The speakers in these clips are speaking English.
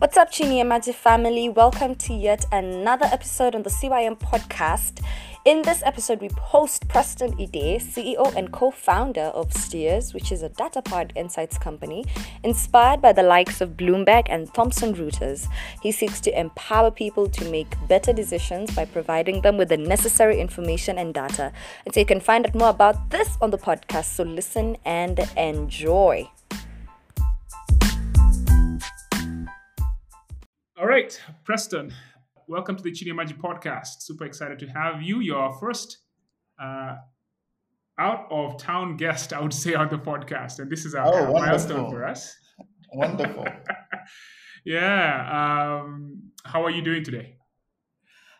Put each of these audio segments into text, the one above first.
What's up, Chini Magic family? Welcome to yet another episode on the CYM podcast. In this episode, we host Preston Ideh, CEO and co founder of Stears, which is a data-powered insights company inspired by the likes of Bloomberg and Thomson Reuters. He seeks to empower people to make better decisions by providing them with the necessary information and data. And so you can find out more about this on the podcast. So listen and enjoy. All right, Preston, welcome to the Chini Magic podcast. Super excited to have you. You're our first uh, out of town guest, I would say, on the podcast. And this is a Oh, milestone for us. Wonderful. yeah. Um, how are you doing today?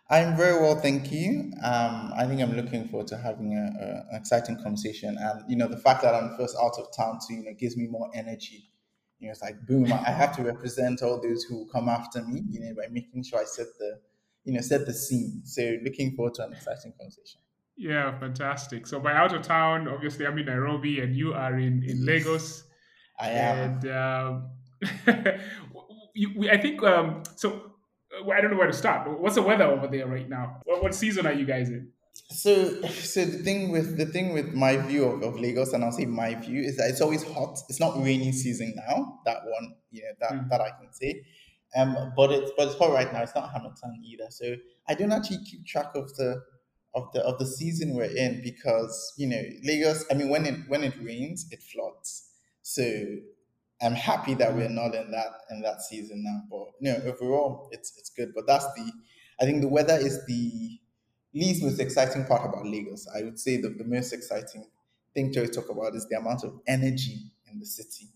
I'm very well, thank you. Um, I think I'm looking forward to having a, a, an exciting conversation, and you know, the fact that I'm first out of town too, you know, gives me more energy. You know, it's like boom, I have to represent all those who come after me. You know, by making sure I set the, you know, set the scene. So, looking forward to an exciting conversation. Yeah, fantastic. So, by out of town, obviously, I'm in Nairobi and you are in, in Lagos. I am. And um, you, we, I think, um, so uh, I don't know where to start. What's the weather over there right now? What, what season are you guys in? So, so the thing with the thing with my view of, of Lagos, and I'll say my view is that it's always hot. It's not rainy season now. That one, you know, that Mm. that I can say. Um, but it's but it's hot right now. It's not Harmattan either. So I don't actually keep track of the of the of the season we're in because you know Lagos. I mean, when it when it rains, it floods. So I'm happy that we're not in that in that season now. But you know, overall, it's it's good. But that's the I think the weather is the least most exciting part about Lagos. I would say that the most exciting thing to talk about is the amount of energy in the city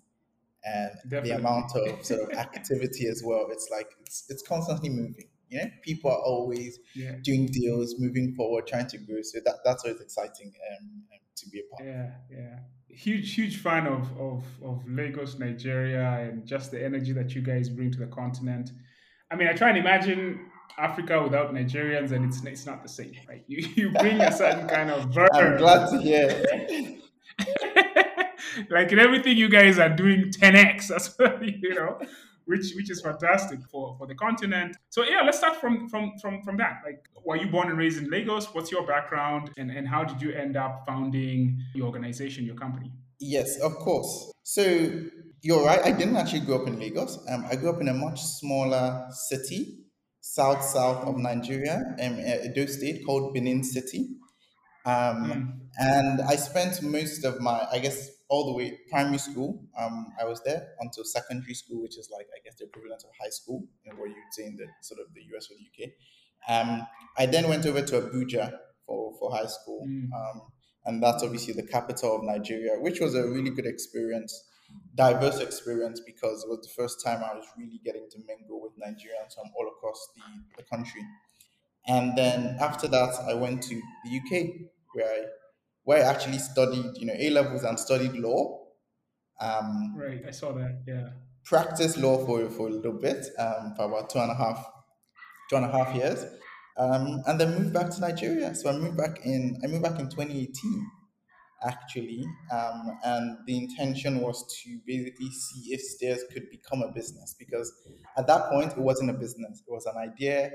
and Definitely. the amount of sort of activity as well. It's like it's it's constantly moving. You know, people are always Yeah. doing deals, moving forward, trying to grow. So that that's always exciting um, um, to be a part. of. Yeah, yeah. Huge, huge fan of, of of Lagos, Nigeria, and just the energy that you guys bring to the continent. I mean, I try and imagine Africa without Nigerians, and it's it's not the same, right? You you bring a certain kind of verve. I'm glad to hear. like in everything you guys are doing 10x that's what, you know which which is fantastic for for the continent so yeah let's start from from from from that like were you born and raised in lagos what's your background and and how did you end up founding your organization your company Yes, of course. So you're right. I didn't actually grow up in Lagos. Um, I grew up in a much smaller city, south south of Nigeria, in Edo State, called Benin City. Um, Mm. and I spent most of my, I guess, all the way primary school. Um, I was there until secondary school, which is like I guess the equivalent of high school in what you'd say in the sort of the US or the UK. Um, I then went over to Abuja for for high school. Mm. Um, and that's obviously the capital of Nigeria, which was a really good experience, diverse experience because it was the first time I was really getting to mingle with Nigerians from all across the, the country. And then after that, I went to the UK where I where I actually studied, you know, A levels and studied law. Um, right i saw that yeah practiced law for, for a little bit, um, for about two and a half, two and a half years, um, and then moved back to Nigeria. So I moved back in, I moved back in 2018, actually, um, and the intention was to basically see if Stears could become a business because at that point it wasn't a business, it was an idea.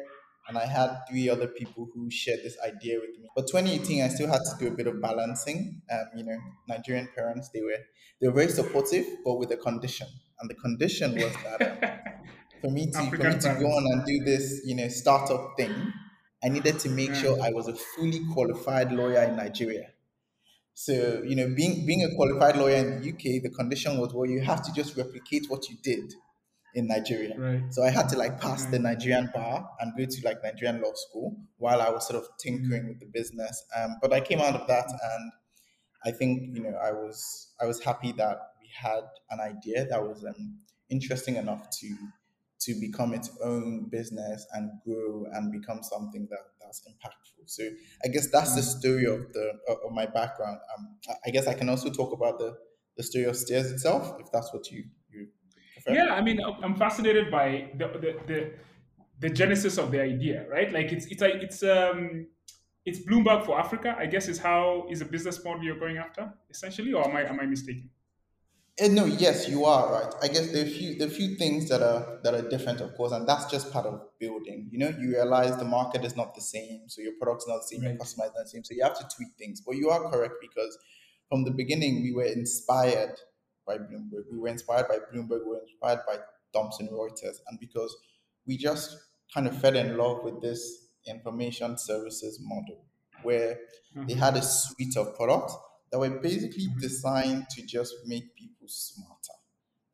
And I had three other people who shared this idea with me. But 2018, I still had to do a bit of balancing. Um, you know, Nigerian parents, they were they were very supportive, but with a condition. And the condition was that for me to for me to go on and do this, you know, startup thing, I needed to make Yeah. sure I was a fully qualified lawyer in Nigeria. So, you know, being being a qualified lawyer in the UK, the condition was well, you have to just replicate what you did in Nigeria. right So I had to like pass the Mm. Nigerian bar and go to like Nigerian law school while I was sort of tinkering with the business. Um, but I came out of that and I think you know I was I was happy that we had an idea that was um, interesting enough to to become its own business and grow and become something that that's impactful. So I guess that's the story of the of my background. Um, I- I guess I can also talk about the the story of Stears itself if that's what you you prefer. Yeah, I mean, I'm fascinated by the the the, the genesis of the idea, right? Like it's it's like it's um it's Bloomberg for Africa. I guess is how is a business model you're going after essentially, or am I am I mistaken? Eh, no, yes, you are right. I guess there are few there are few things that are that are different, of course, and that's just part of building. You know, you realize the market is not the same, so your product's not the same, your Right. customer is not the same, so you have to tweak things. But you are correct because from the beginning we were inspired by Bloomberg. We were inspired by Bloomberg. We were inspired by Thomson Reuters, and because we just kind of fell in love with this information services model where they Mhm. had a suite of products that were basically Mhm. designed to just make people smarter,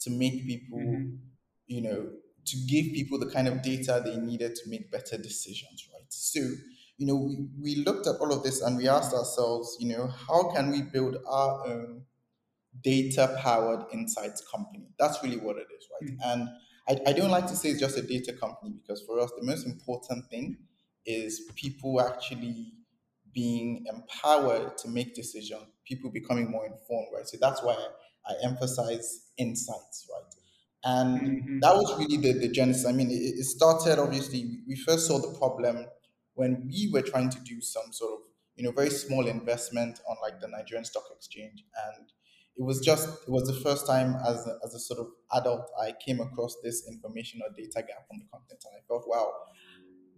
to make people, Mhm. you know, to give people the kind of data they needed to make better decisions, right? So, you know, we, we looked at all of this and we asked ourselves, you know, how can we build our own data powered insights company. That's really what it is, right? Mm. And I, I don't like to say it's just a data company because for us, the most important thing is people actually being empowered to make decisions, people becoming more informed, right? So that's why I emphasize insights, right? And Mhm. that was really the, the genesis. I mean, it, it started obviously, we first saw the problem when we were trying to do some sort of, you know, very small investment on like the Nigerian Stock Exchange. And it was just, it was the first time as a, as a sort of adult I came across this information or data gap on the content. And I thought, wow,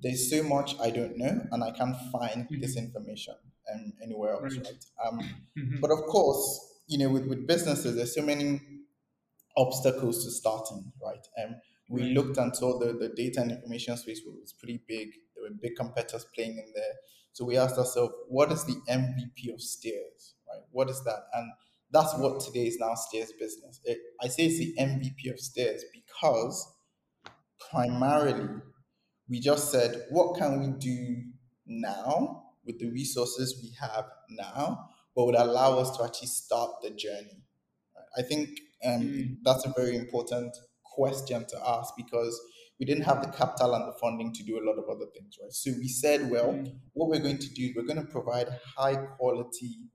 there's so much I don't know and I can't find this information um, anywhere else, Right. right? Um, Mhm. but of course, you know, with, with businesses, there's so many obstacles to starting, right? Um, we Right. looked and saw the, the data and information space was pretty big. There were big competitors playing in there. So we asked ourselves, what is the MVP of Stears, right? What is that? And that's what today is now Stears business. It, I say it's the MVP of Stears because primarily we just said, what can we do now with the resources we have now, but would allow us to actually start the journey? I think um, Mm. that's a very important question to ask because we didn't have the capital and the funding to do a lot of other things, right? So we said, well, Mm. what we're going to do is we're going to provide high quality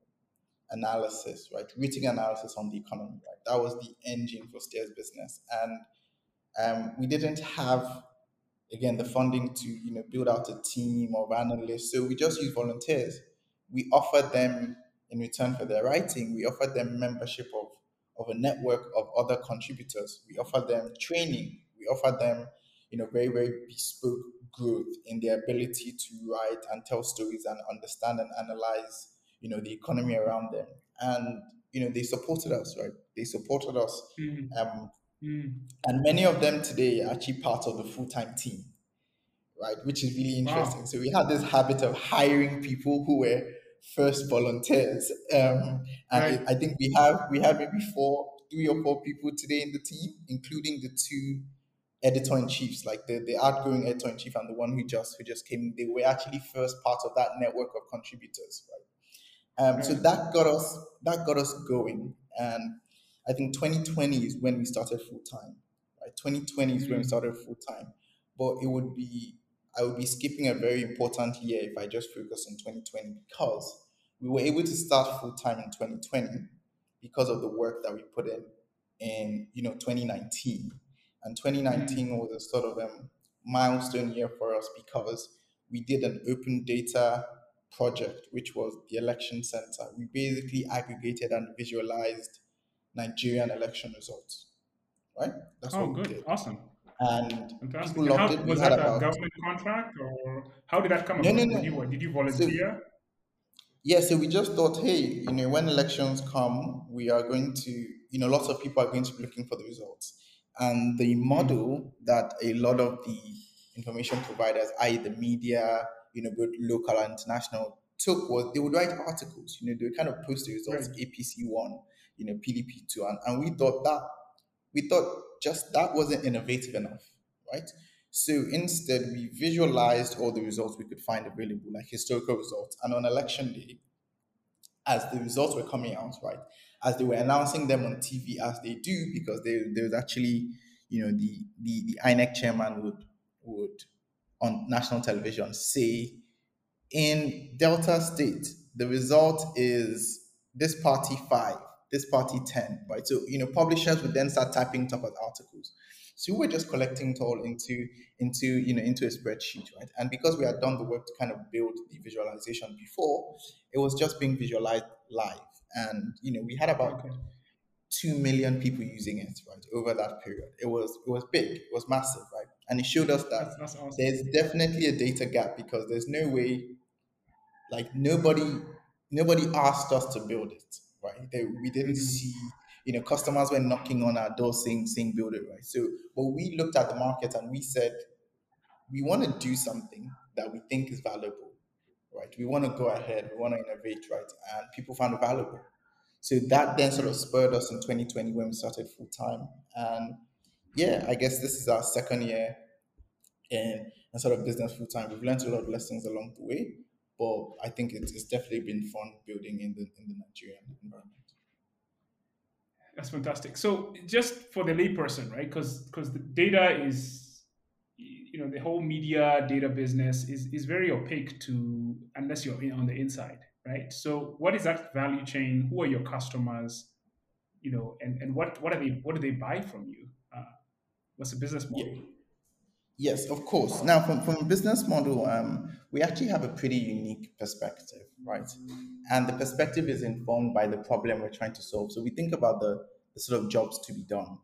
analysis, right? Rating analysis on the economy, right? That was the engine for Stears business. And um, we didn't have again the funding to you know build out a team of analysts so we just use volunteers we offered them in return for their writing we offered them membership of of a network of other contributors. We offered them training. We offered them you know very very bespoke growth in their ability to write and tell stories and understand and analyze you know the economy around them. And you know they supported us right? They supported us. Mhm. um, Mm. and many of them today are actually part of the full-time team right? Which is really interesting. Wow. so we had this habit of hiring people who were first volunteers um, and Right. i think we have we have maybe four three or four people today in the team including the two editor-in-chiefs like the, the outgoing editor-in-chief and the one who just who just came they were actually first part of that network of contributors right um, so that got us that got us going and I think 2020 is when we started full time. Right, 2020 is when we Mm. started full time. But it would be I would be skipping a very important year if I just focus on 2020 because we were able to start full time in 2020 because of the work that we put in in you know 2019. And 2019 mm. was a sort of a milestone year for us because we did an open data project, which was the election center. We basically aggregated and visualized Nigerian election results. Right? That's Oh, what we good. did. Awesome. And Fantastic. people And loved how it. Was that a about government contract or how did that come no, about? no, Did you no. did you So volunteer? yeah, so we just thought, hey, you know, when elections come, we are going to, you know, lots of people are going to be looking for the results. And the model that a lot of the information providers, i.e., the media, you know, both local and international, took was they would write articles, you know, they would kind of post the results, Right. APC one, you know, PDP two, and, and we thought that we thought just that wasn't innovative enough, right? So instead, we visualized all the results we could find available, like historical results. And on election day, as the results were coming out, right, as they were announcing them on TV, as they do, because there, there was actually, you know, the, the, the INEC chairman would, would on national television say, in Delta State, the result is this party five, this party 10, right? So, you know, publishers would then start typing top of articles. So we were just collecting it all into, into, you know, into a spreadsheet, right? And because we had done the work to kind of build the visualization before, it was just being visualized live. And, you know, we had about two million people using it, right, over that period. It was it was big, it was massive, right? And it showed us that That's, that's awesome. there's definitely a data gap because there's no way like nobody nobody asked us to build it right? They, we didn't Mhm. see you know customers were knocking on our door saying saying build it right? So but we looked at the market and we said we want to do something that we think is valuable right? We want to go ahead we want to innovate right? And people found it valuable. So that then sort of spurred us in 2020 when we started full time and yeah i guess this is our second year in, in sort of business full time we've learned a lot of lessons along the way but I think it's, it's definitely been fun building in the in the Nigerian environment. That's fantastic. So just for the layperson, right? Because because the data is, you know, the whole media data business is is very opaque to unless you're in, on the inside, right? So what is that value chain? Who are your customers? You know, and and what what are they what do they buy from you? Uh, what's the business model? Yes, of course. Now, from, from a business model, um, we actually have a pretty unique perspective, right? And the perspective is informed by the problem we're trying to solve. So we think about the, the sort of jobs to be done,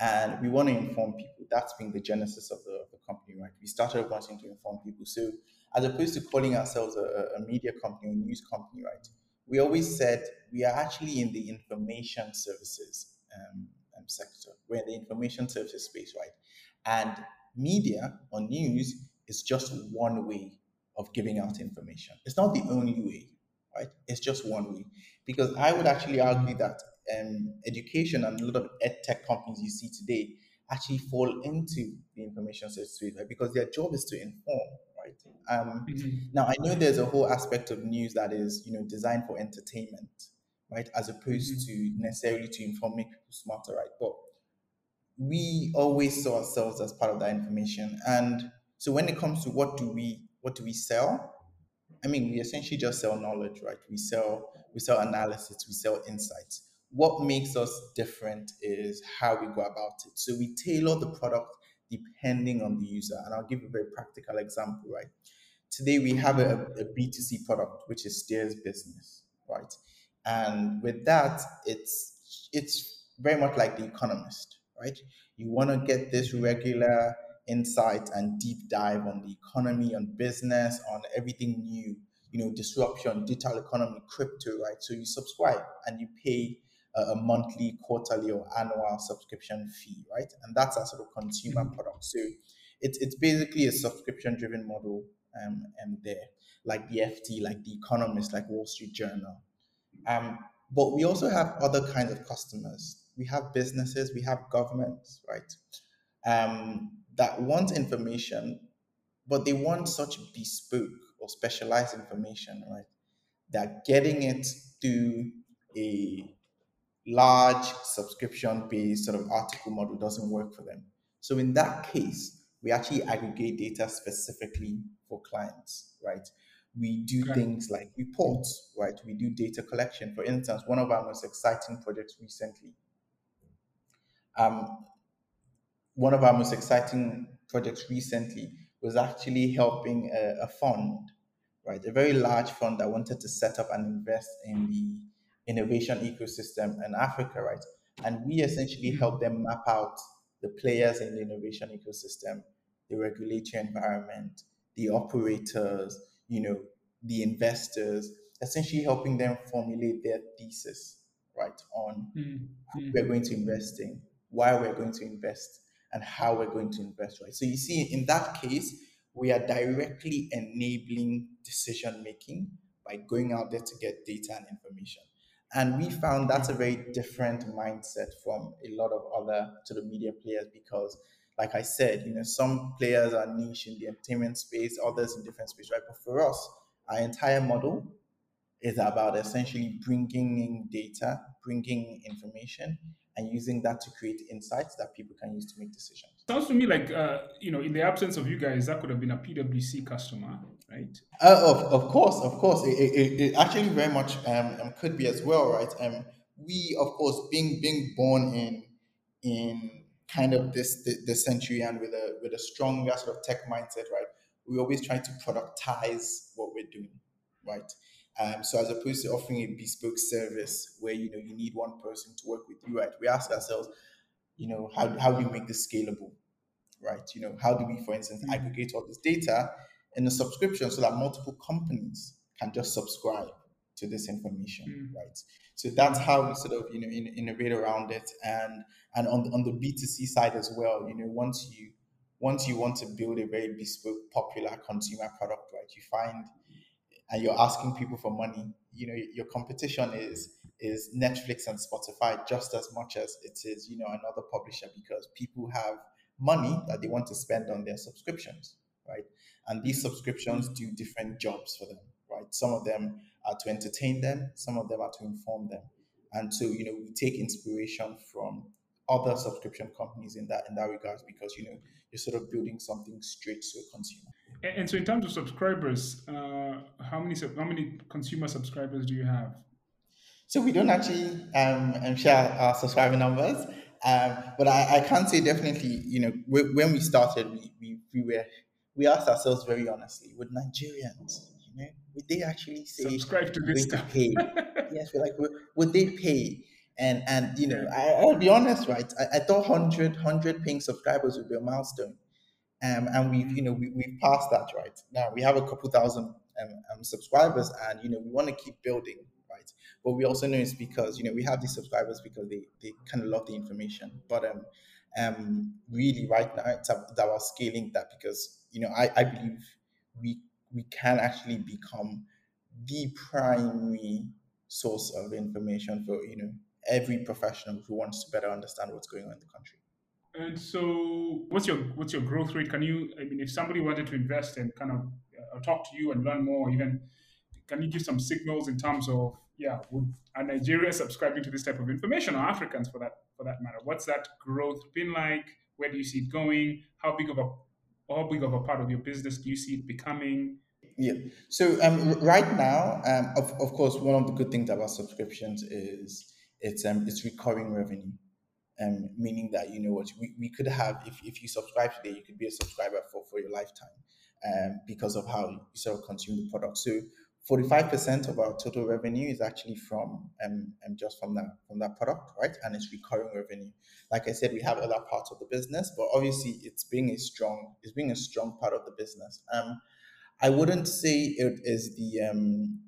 and we want to inform people. That's been the genesis of the, of the company, right? We started wanting to inform people. So as opposed to calling ourselves a, a media company or news company, right? We always said we are actually in the information services um, um, sector. We're in the information services space, right? And media or news is just one way of giving out information. It's not the only way, right? It's just one way. Because I would actually argue that um, education and a lot of ed tech companies you see today actually fall into the information services, right? Because their job is to inform, right? Um, Mhm. now I know there's a whole aspect of news that is, you know, designed for entertainment, right, as opposed to necessarily to inform make people smarter, right? But we always saw ourselves as part of that information, and so when it comes to what do we what do we sell? I mean, we essentially just sell knowledge, right? We sell we sell analysis, we sell insights. What makes us different is how we go about it. So we tailor the product depending on the user, and I'll give a very practical example, right? today we have a, a b2c product which is Stears business right and with that it's it's very much like the economist right? You want to get this regular insight and deep dive on the economy on business on everything new you know disruption digital economy crypto right? So you subscribe and you pay a, monthly quarterly or annual subscription fee right? And that's a sort of consumer product. So it's it's basically a subscription driven model um, um there like the ft like the economist like wall street journal. Um but we also have other kinds of customers we have businesses we have governments right um that want information but they want such bespoke or specialized information right that getting it through a large subscription based sort of article model doesn't work for them. So in that case, we actually aggregate data specifically for clients, right? We do Okay. things like reports, right? We do data collection. For instance, one of our most exciting projects recently, um, one of our most exciting projects recently was actually helping a, a fund, right? A very large fund that wanted to set up and invest in the innovation ecosystem in Africa, right? And we essentially helped them map out the players in the innovation ecosystem, the regulatory environment, the operators, you know, the investors, essentially helping them formulate their thesis, right, on Mhm. who we're going to invest in, why we're going to invest, and how we're going to invest, right? So you see, in that case, we are directly enabling decision making by going out there to get data and information. And we found that's a very different mindset from a lot of other sort of media players because, like I said, you know, some players are niche in the entertainment space, others in different space, right? But for us, our entire model is about essentially bringing in data, bringing information, and using that to create insights that people can use to make decisions. Sounds to me like uh, you know, in the absence of you guys, that could have been a PwC customer, right? Uh, of, of course, of course, it, it, it- actually very much um, um, could be as well, right? Um, we, of course, being being born in in kind of this this, this century and with a with a stronger sort of tech mindset, right? We always try to productize what we're doing, right? Um, so as opposed to offering a bespoke service where you know you need one person to work with you, right? We ask ourselves, you know, how, how do we make this scalable, right? You know, how do we, for instance, Mm. aggregate all this data in a subscription so that multiple companies can just subscribe to this information, Mm. right? So that's how we sort of you know in, innovate around it, and and on the, on the B two C side as well. You know, once you once you want to build a very bespoke, popular consumer product, right? You find and you're asking people for money. You know, your competition is is Netflix and Spotify just as much as it is you know another publisher because people have money that they want to spend on their subscriptions, right? And these subscriptions do different jobs for them, right? Some of them are to entertain them, some of them are to inform them. And so, you know, we take inspiration from other subscription companies in that in that regards because you know you're sort of building something straight to a consumer. And, so, in terms of subscribers, uh, how many how many consumer subscribers do you have? So we don't actually um, um, share our subscriber numbers, um, but I, I can say definitely, you know, wh- when we started, we, we, we were we asked ourselves very honestly, would Nigerians, you know, would they actually say Subscribe to this to stuff. pay? yes, we're like, would, would they pay? And and you know, I, I'll be honest, right? I, I thought 100, 100 paying subscribers would be a milestone. Um, and we've you know we, we've passed that right? Now we have a couple thousand um, um, subscribers and you know we want to keep building right? But we also know it's because you know we have these subscribers because they, they kind of love the information. But um um really right now it's it's about scaling that because you know I, I believe we we can actually become the primary source of information for you know every professional who wants to better understand what's going on in the country And so, what's your what's your growth rate? Can you, I mean, if somebody wanted to invest and kind of uh, talk to you and learn more, even can you give some signals in terms of yeah, would are Nigeria subscribing to this type of information or Africans for that for that matter? What's that growth been like? Where do you see it going? How big of a how big of a part of your business do you see it becoming? Yeah. So um, right now, um, of, of course, one of the good things about subscriptions is it's um, it's recurring revenue. Um, meaning that you know what we, we could have if, if you subscribe today, you could be a subscriber for, for your lifetime, um, because of how you sort of consume the product. So forty five percent of our total revenue is actually from um, um just from that from that product, right? And it's recurring revenue. Like I said, we have other parts of the business, but obviously it's being a strong it's being a strong part of the business. Um, I wouldn't say it is the um,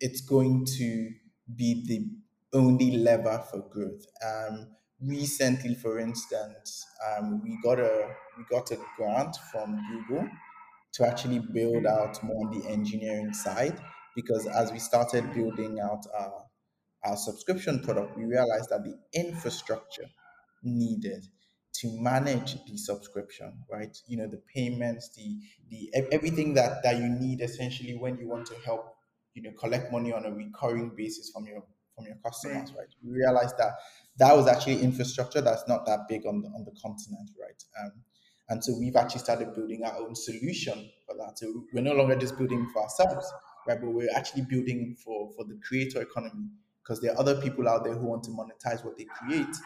it's going to be the only lever for growth. Um, recently, for instance, um, we got a we got a grant from Google to actually build out more on the engineering side because as we started building out our our subscription product, we realized that the infrastructure needed to manage the subscription, right? You know, the payments, the the everything that that you need essentially when you want to help, you know, collect money on a recurring basis from your from your customers, right? We realized that that was actually infrastructure that's not that big on the on the continent, right? Um, and so we've actually started building our own solution for that. So we're no longer just building for ourselves, right? But we're actually building for for the creator economy because there are other people out there who want to monetize what they create,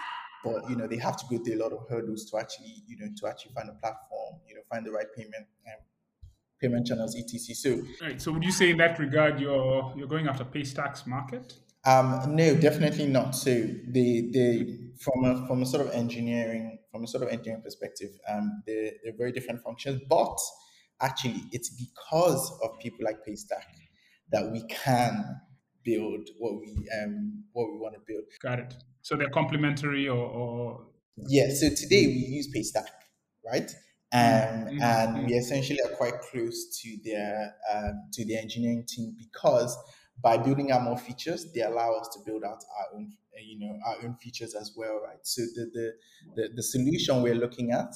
but you know they have to go through a lot of hurdles to actually you know to actually find a platform, you know, find the right payment um, payment channels, etc. So Right. So, would you say in that regard you're you're going after Paystack's market? Um, no, definitely not. So they they from a from a sort of engineering from a sort of engineering perspective, um, they're, they're very different functions. But actually, it's because of people like Paystack that we can build what we um what we want to build. Got it. So they're complementary or, or Yeah. So today we use Paystack, right? Um, mm, and mm. we essentially are quite close to their um, to the engineering team because by building out more features, they allow us to build out our own, uh, you know, our own features as well, right? So the the the, the solution we're looking at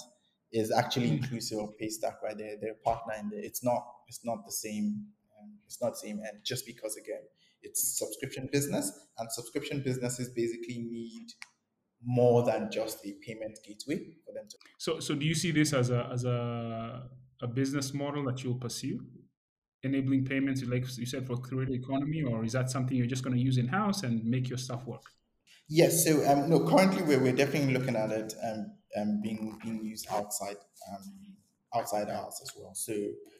is actually Mm. inclusive of Paystack, right? They're, they're a partner in there. It's not it's not the same. Um, it's not the same, and just because again, it's subscription business, and subscription businesses basically need more than just a payment gateway for them to. So, so do you see this as a as a a business model that you'll pursue, enabling payments, like you said, for creator economy, or is that something you're just going to use in house and make your stuff work? Yes, so um, no, currently we're, we're definitely looking at it um, um, being being used outside um, outside ours as well. So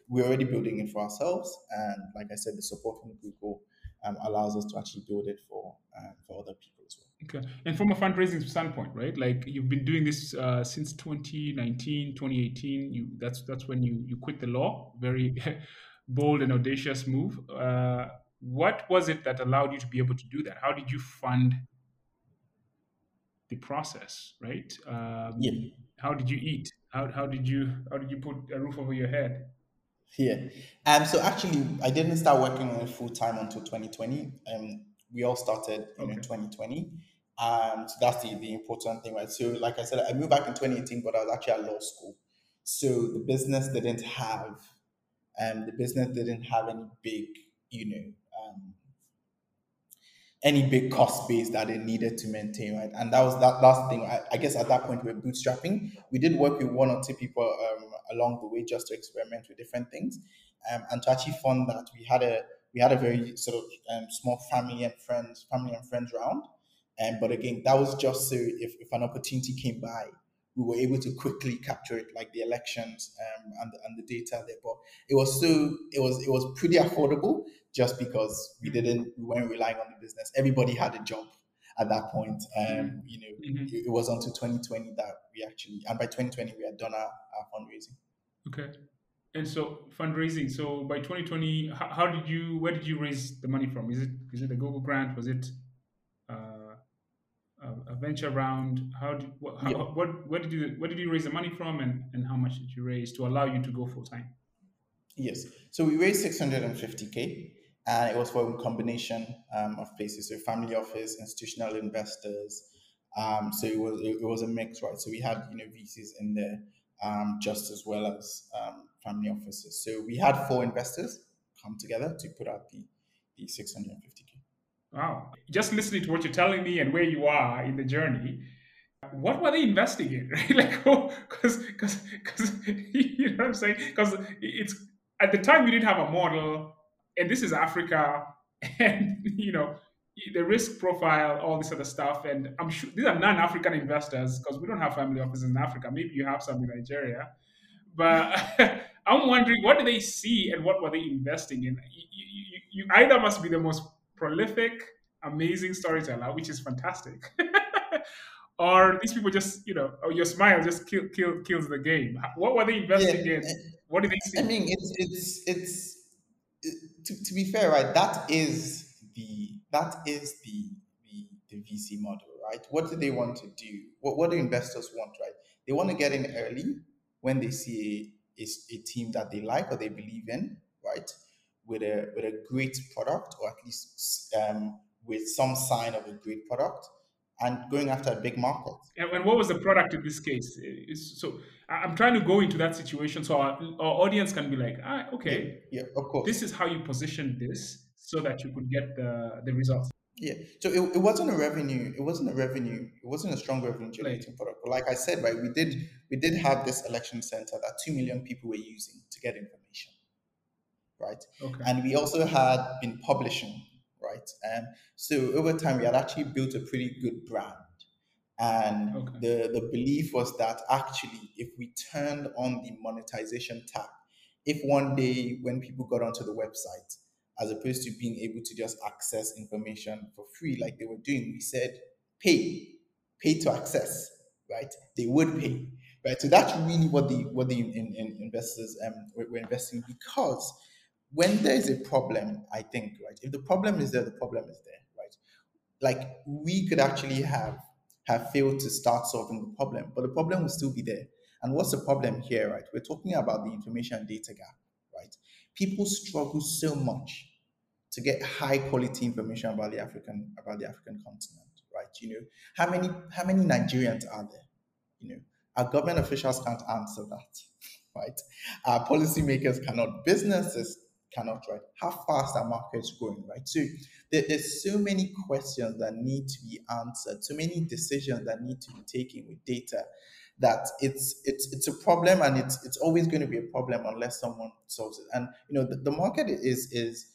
we're already building it for ourselves, and like I said, the support from Google um, allows us to actually build it for um, for other people as well. Okay. And from a fundraising standpoint, right? Like you've been doing this uh, since 2019, 2018. You that's that's when you you quit the law. Very bold and audacious move. Uh, what was it that allowed you to be able to do that? How did you fund the process, right? Um, Yeah. How did you eat? How, how did you how did you put a roof over your head? Yeah. Um, so actually, I didn't start working on it full time until 2020. Um, we all started in Okay. 2020. Um, so that's the, the important thing, right? So, like I said, I moved back in 2018, but I was actually at law school. So the business didn't have, um, the business didn't have any big, you know, um, any big cost base that it needed to maintain, right? And that was that last thing. I, I guess at that point we were bootstrapping. We did work with one or two people um, along the way just to experiment with different things, um, and to actually fund that, we had a we had a very sort of um, small family and friends family and friends round. Um, but again, that was just so if, if an opportunity came by, we were able to quickly capture it, like the elections um, and the, and the data there. But it was so it was it was pretty affordable just because we didn't we weren't relying on the business. Everybody had a job at that point. Um, you know, Mhm. it, it was until 2020 that we actually and by 2020 we had done our, our fundraising. Okay. And so fundraising. So by 2020, how, how did you? Where did you raise the money from? Is it is it a Google grant? Was it a, a venture round? How did what, how, Yeah. what where did you where did you raise the money from, and and how much did you raise to allow you to go full time? Yes. So we raised 650k, and it was for a combination um, of places, so family office, institutional investors. Um, so it was it, it was a mix, right? So we had you know VCs in there, um, just as well as um, family offices. So we had four investors come together to put out the the 650k. Wow. Just listening to what you're telling me and where you are in the journey, what were they investing in? Right? Like, because, because, because, you know what I'm saying? Because it's at the time you didn't have a model, and this is Africa, and you know the risk profile, all this other stuff, and I'm sure these are non-African investors because we don't have family offices in Africa. Maybe you have some in Nigeria, but I'm wondering what do they see and what were they investing in? You, you- you either must be the most prolific, amazing storyteller, which is fantastic, or these people just, you know, or your smile just kill, kill, kills the game. What were they investing Yeah, in? Eh, what did they I see? mean, it's it's it's it- to, to be fair, right? That is the that is the, the the VC model, right? What do they want to do? What what do investors want, right? They want to get in early when they see a team that they like or they believe in, right? With a with a great product or at least um, with some sign of a great product, and going after a big market. And, what was the product in this case? So I- I'm trying to go into that situation so our, our audience can be like, ah, okay, Yeah, of course. this is how you position this so that you could get the, the results. Yeah. So it, it wasn't a revenue. It wasn't a revenue. It wasn't a strong revenue generating product. But like I said, right, we did we did have this election center that two million people were using to get information, right? Okay. And we also had been publishing, right? And so over time, we had actually built a pretty good brand. And Okay. the, the belief was that actually, if we turned on the monetization tab, if one day when people got onto the website, as opposed to being able to just access information for free like they were doing, we said, pay, pay to access, right? They would pay, right? So that's really what the what the in, in investors um were, were investing because when there is a problem, I think, right? If the problem is there, the problem is there, right? Like we could actually have have failed to start solving the problem, but the problem will still be there. And what's the problem here, right? We're talking about the information data gap, right? People struggle so much to get high quality information about the African about the African continent, right? You know, how many how many Nigerians are there? You know, our government officials can't answer that, right? Our policymakers cannot, businesses cannot, right? How fast are markets growing, right? So there, there's so many questions that need to be answered, so many decisions that need to be taken with data that it's it's it's a problem and it's it's always going to be a problem unless someone solves it. And you know, the, the market is is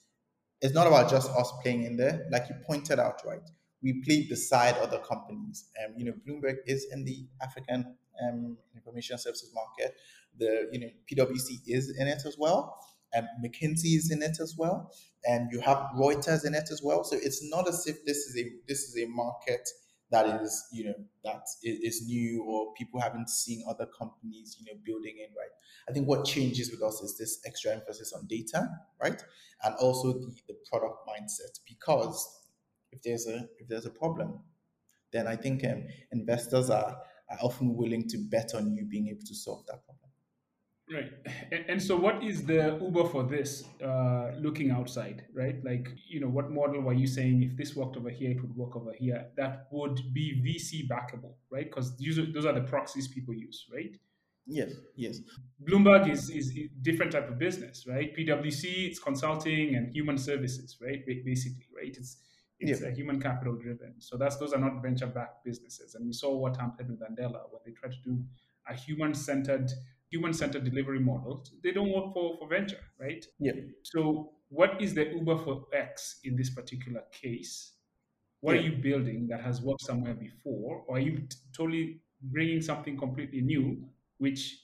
it's not about just us playing in there. Like you pointed out, right? We play beside other companies. Um, you know, Bloomberg is in the African um, information services market. The you know PwC is in it as well, and McKinsey is in it as well, and you have Reuters in it as well. So it's not as if this is a this is a market that is you know that is new or people haven't seen other companies you know building in right? I think what changes with us is this extra emphasis on data right? And also the, the product mindset because if there's a if there's a problem then i think um, investors are, are often willing to bet on you being able to solve that problem Right. And, and so, what is the Uber for this uh, looking outside, right? Like, you know, what model were you saying if this worked over here, it would work over here? That would be VC backable, right? Because those are the proxies people use, right? Yes, yes. Bloomberg is, is a different type of business, right? PwC, it's consulting and human services, right? Basically, right? It's it's yeah. a human capital driven. So that's those are not venture backed businesses. And we saw what happened with Andela when they tried to do a human centered human-centered delivery models, they don't work for, for venture, right? Yeah. So what is the Uber for X in this particular case? What yeah. are you building that has worked somewhere before? Or are you t- totally bringing something completely new, which,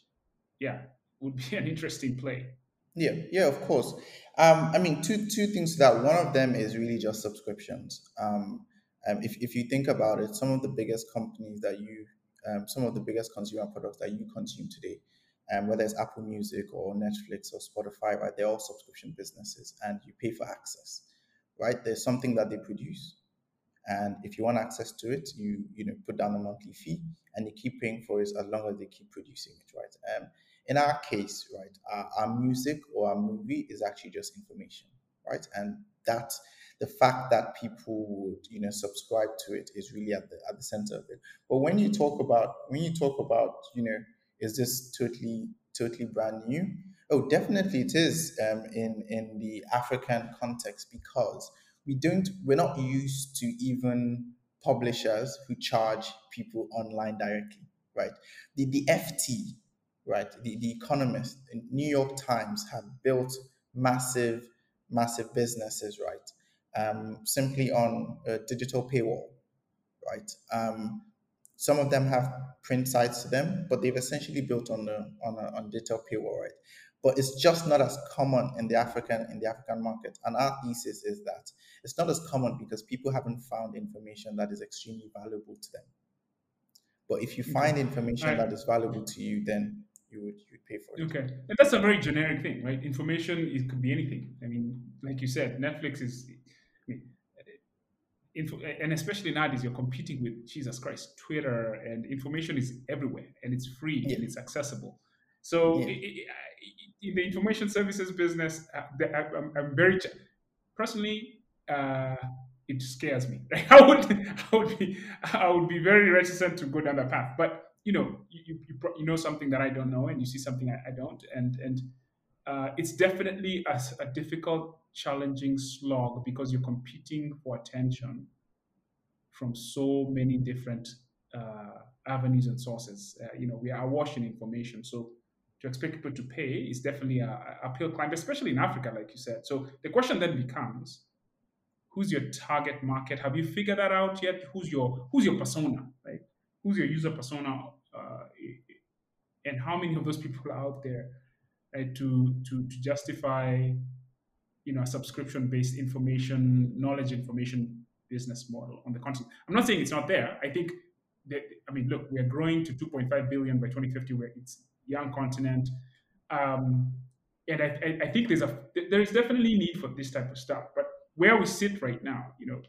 yeah, would be an interesting play? Yeah, yeah, of course. Um, I mean, two two things to that. One of them is really just subscriptions. Um, um, if, if you think about it, some of the biggest companies that you, um, some of the biggest consumer products that you consume today, um, whether it's Apple Music or Netflix or Spotify, right? They're all subscription businesses and you pay for access, right? There's something that they produce. And if you want access to it, you you know put down a monthly fee and you keep paying for it as long as they keep producing it, right? Um, in our case, right, our, our music or our movie is actually just information, right? And that the fact that people would you know subscribe to it is really at the at the center of it. But when you talk about when you talk about you know is this totally totally brand new? Oh, definitely it is um, in in the African context because we don't we're not used to even publishers who charge people online directly, right? The the FT, right? The the Economist, the New York Times have built massive massive businesses, right? Um, simply on a digital paywall, right? Um, some of them have print sites to them, but they've essentially built on the on a, on digital paywall, right? But it's just not as common in the African in the African market. And our thesis is that it's not as common because people haven't found information that is extremely valuable to them. But if you find information right. that is valuable to you, then you would you would pay for it. Okay, and that's a very generic thing, right? Information it could be anything. I mean, like you said, Netflix is and especially nowadays, you're competing with Jesus Christ, Twitter, and information is everywhere, and it's free yeah. and it's accessible. So, yeah. in the information services business, uh, I'm, I'm very personally. Uh, it scares me. I would, I would be, I would be very reticent to go down that path. But you know, you, you, you know something that I don't know, and you see something I, I don't, and and uh, it's definitely a, a, difficult, challenging slog because you're competing for attention from so many different uh, avenues and sources. Uh, you know, we are awash in information, so to expect people to pay is definitely a, a uphill climb, especially in Africa, like you said. So the question then becomes, who's your target market? Have you figured that out yet? Who's your who's your persona? Right? Who's your user persona? Uh, and how many of those people are out there to, to, to justify you know, a subscription-based information, knowledge information business model on the continent. I'm not saying it's not there. I think that, I mean, look, we're growing to 2.5 billion by 2050, where it's young continent. Um, and I, I, think there's a there is definitely need for this type of stuff. But where we sit right now, you know,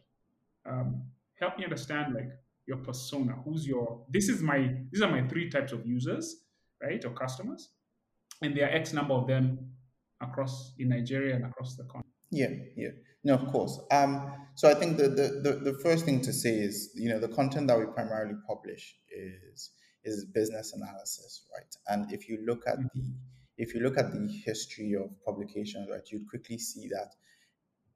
um, help me understand like your persona. Who's your? This is my. These are my three types of users, right, or customers and there are X number of them across in Nigeria and across the country. Yeah, yeah. No, of course. Um, so I think the, the, the, the first thing to say is, you know, the content that we primarily publish is is business analysis, right? And if you look at the if you look at the history of publications, right, you'd quickly see that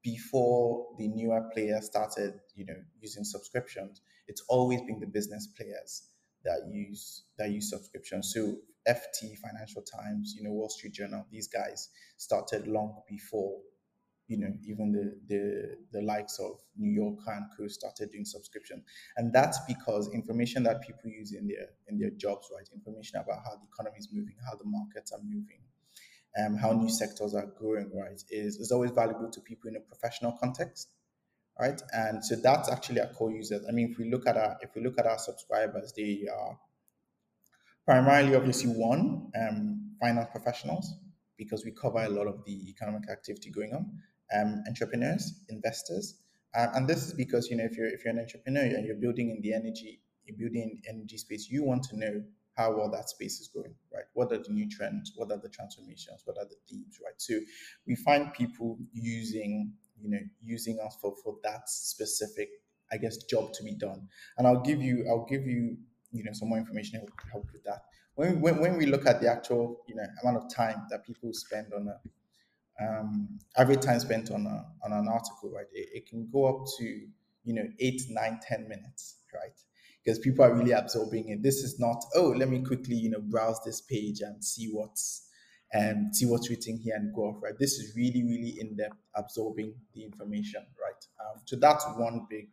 before the newer players started, you know, using subscriptions, it's always been the business players that use that use subscriptions. So FT, Financial Times, you know, Wall Street Journal, these guys started long before you know even the the the likes of New Yorker and Co started doing subscription, and that's because information that people use in their in their jobs, right? Information about how the economy is moving, how the markets are moving, um, how new sectors are growing, right? Is is always valuable to people in a professional context, right? And so that's actually our core users. I mean, if we look at our if we look at our subscribers, they are primarily obviously one um, finance professionals because we cover a lot of the economic activity going on um, entrepreneurs investors um, and this is because you know if you're if you're an entrepreneur and you're building in the energy you're building in energy space you want to know how well that space is going right? What are the new trends what are the transformations? What are the themes right? So we find people using you know using us for for that specific i guess job to be done. And i'll give you i'll give you you know some more information help, help with that. When, when when we look at the actual you know amount of time that people spend on a um, average time spent on a, on an article, right? It, it can go up to you know eight, nine, ten minutes, right? Because people are really absorbing it. This is not oh let me quickly you know browse this page and see what's and see what's written here and go off, right? This is really, really in depth absorbing the information, right? Um, so that's one big,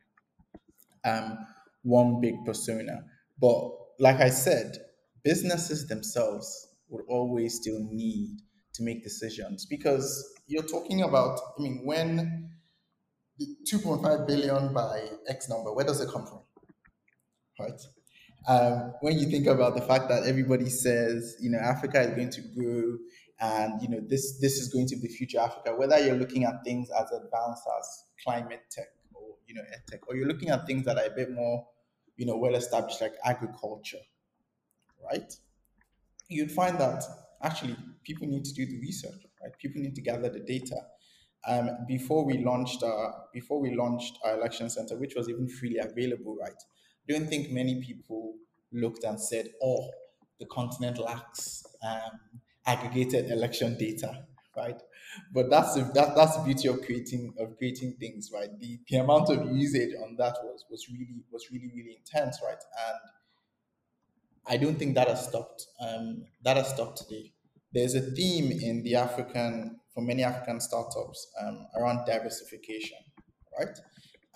um, one big persona. But like I said, businesses themselves would always still need to make decisions because you're talking about, I mean, when the 2.5 billion by X number, where does it come from? Right? Um, when you think about the fact that everybody says, you know, Africa is going to grow and, you know, this, this is going to be the future Africa, whether you're looking at things as advanced as climate tech or, you know, ed tech, or you're looking at things that are a bit more you know, well established like agriculture, right? You'd find that actually people need to do the research, right? People need to gather the data. Um, before we launched uh, before we launched our election center, which was even freely available, right? I don't think many people looked and said, "Oh, the continent lacks um, aggregated election data," right? But that's the, that, that's the beauty of creating of creating things, right? The, the amount of usage on that was was really was really really intense, right? And I don't think that has stopped. Um, that has stopped today. There's a theme in the African for many African startups um, around diversification, right?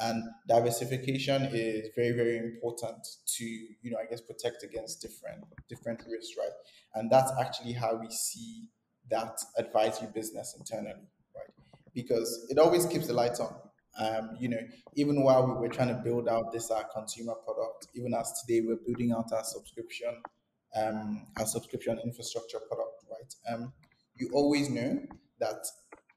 And diversification is very very important to you know I guess protect against different different risks, right? And that's actually how we see that advisory business internally, right? Because it always keeps the lights on. Um, you know, even while we were trying to build out this our consumer product, even as today we're building out our subscription, um, our subscription infrastructure product, right? Um, you always know that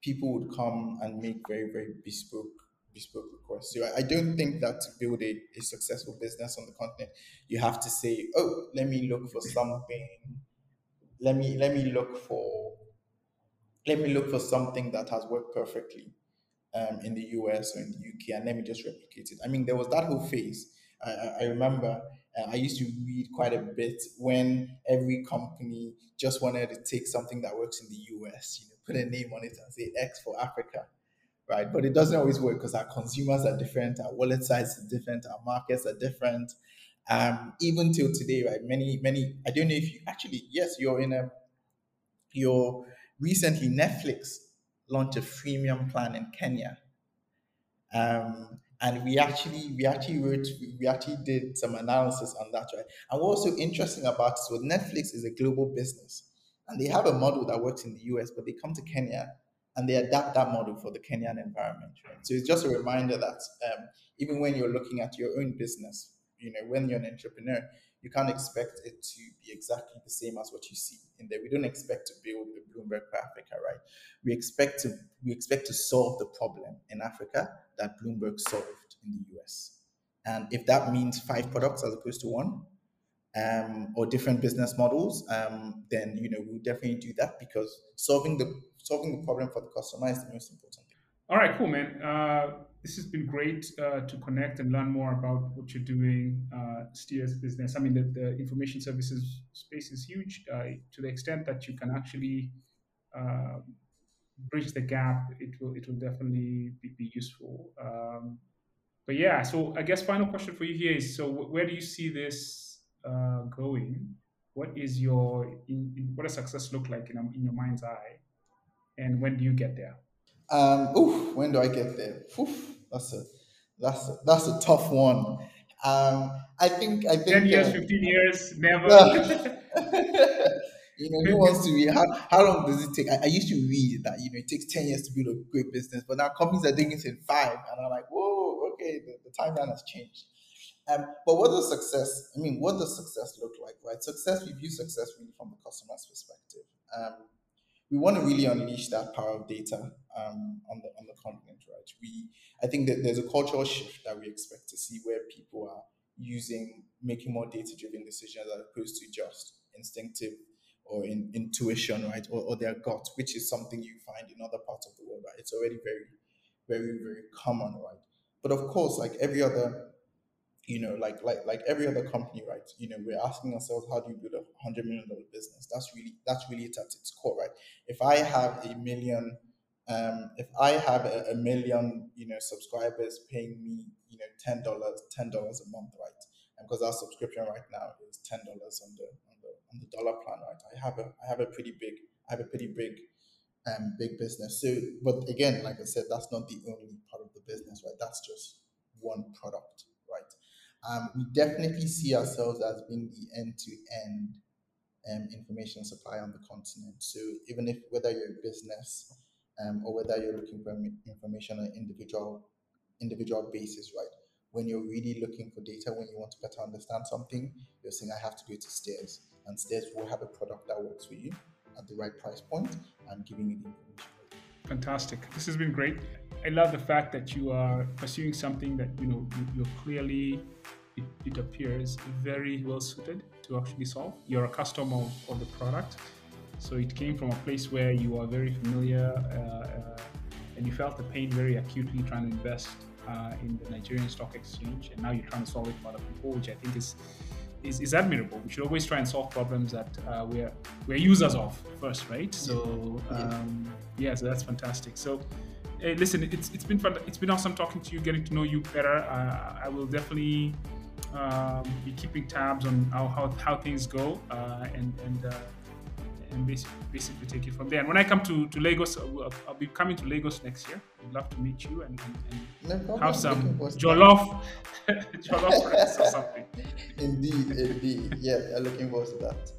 people would come and make very, very bespoke bespoke requests. So I, I don't think that to build a, a successful business on the continent, you have to say, oh, let me look for something let me let me look for let me look for something that has worked perfectly um, in the US or in the UK and let me just replicate it. I mean, there was that whole phase. I, I remember uh, I used to read quite a bit when every company just wanted to take something that works in the US, you know, put a name on it and say X for Africa, right? But it doesn't always work because our consumers are different, our wallet size is different, our markets are different. Um, even till today, right? Many, many. I don't know if you actually. Yes, you're in a. You're recently Netflix launched a freemium plan in Kenya. Um, and we actually we actually wrote we actually did some analysis on that right? And what's so interesting about this was netflix is a global business. And they have a model that works in the us but they come to kenya and they adapt that model for the kenyan environment right? So it's just a reminder that um, even when you're looking at your own business you know, when you're an entrepreneur, you can't expect it to be exactly the same as what you see in there. We don't expect to build a Bloomberg for Africa, right? We expect to we expect to solve the problem in Africa that Bloomberg solved in the US. And if that means five products as opposed to one, um, or different business models, um, then you know we'll definitely do that because solving the solving the problem for the customer is the most important thing. All right, cool, man. Uh, this has been great uh, to connect and learn more about what you're doing, uh, Stears business. I mean, the, the information services space is huge uh, to the extent that you can actually uh, bridge the gap. It will it will definitely be, be useful. Um, but yeah, so I guess final question for you here is: so where do you see this uh, going? What is your in, in, what does success look like in, in your mind's eye, and when do you get there? Um, oof, when do I get there? Oof, that's a that's a, that's a tough one. Um, I think I think 10 years, uh, 15 years, never. you know, who wants to read? How, how long does it take? I, I used to read that, you know, it takes 10 years to build a great business, but now companies are doing it in five. And I'm like, whoa, okay, the, the timeline has changed. Um, but what does success, I mean, what does success look like, right? Success, we view success really from the customer's perspective. Um, we want to really unleash that power of data um, on the on the continent, right? We, I think that there's a cultural shift that we expect to see where people are using, making more data-driven decisions as opposed to just instinctive or in, intuition, right, or, or their gut, which is something you find in other parts of the world, right? It's already very, very, very common, right? But of course, like every other you know, like like like every other company, right? You know, we're asking ourselves, how do you build a hundred million dollar business? That's really that's really it at its core, right? If I have a million, um, if I have a, a million, you know, subscribers paying me, you know, ten dollars, ten dollars a month, right? And because our subscription right now is ten dollars on the on the on the dollar plan, right? I have a I have a pretty big I have a pretty big um big business. So, but again, like I said, that's not the only part of the business, right? That's just one product right? um, we definitely see ourselves as being the end-to-end um, information supply on the continent. So even if whether you're a business um, or whether you're looking for information on an individual individual basis, right? When you're really looking for data, when you want to better understand something, you're saying I have to go to Stears, and Stears will have a product that works for you at the right price point and giving you the information. Fantastic. This has been great. I love the fact that you are pursuing something that you know you're clearly it, it appears very well suited to actually solve. You're a customer of, of, the product, so it came from a place where you are very familiar uh, uh, and you felt the pain very acutely trying to invest uh, in the Nigerian stock exchange, and now you're trying to solve it for other people, which I think is is, is admirable. We should always try and solve problems that uh, we're we're users of first, right? So um, yeah, so that's fantastic. So hey, listen, it's it's been fun. It's been awesome talking to you, getting to know you better. Uh, I will definitely um, be keeping tabs on how how, how things go uh, and and. Uh, and basically, basically take it from there. And when I come to, to Lagos, I'll, I'll be coming to Lagos next year. I'd love to meet you and, and, and no have some jollof, jollof or something. Indeed, indeed. Yeah, I'm looking forward to that.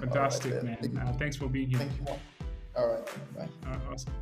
Fantastic, right, man. Uh, thanks for being here. Thank you. All right. Bye. Uh, awesome.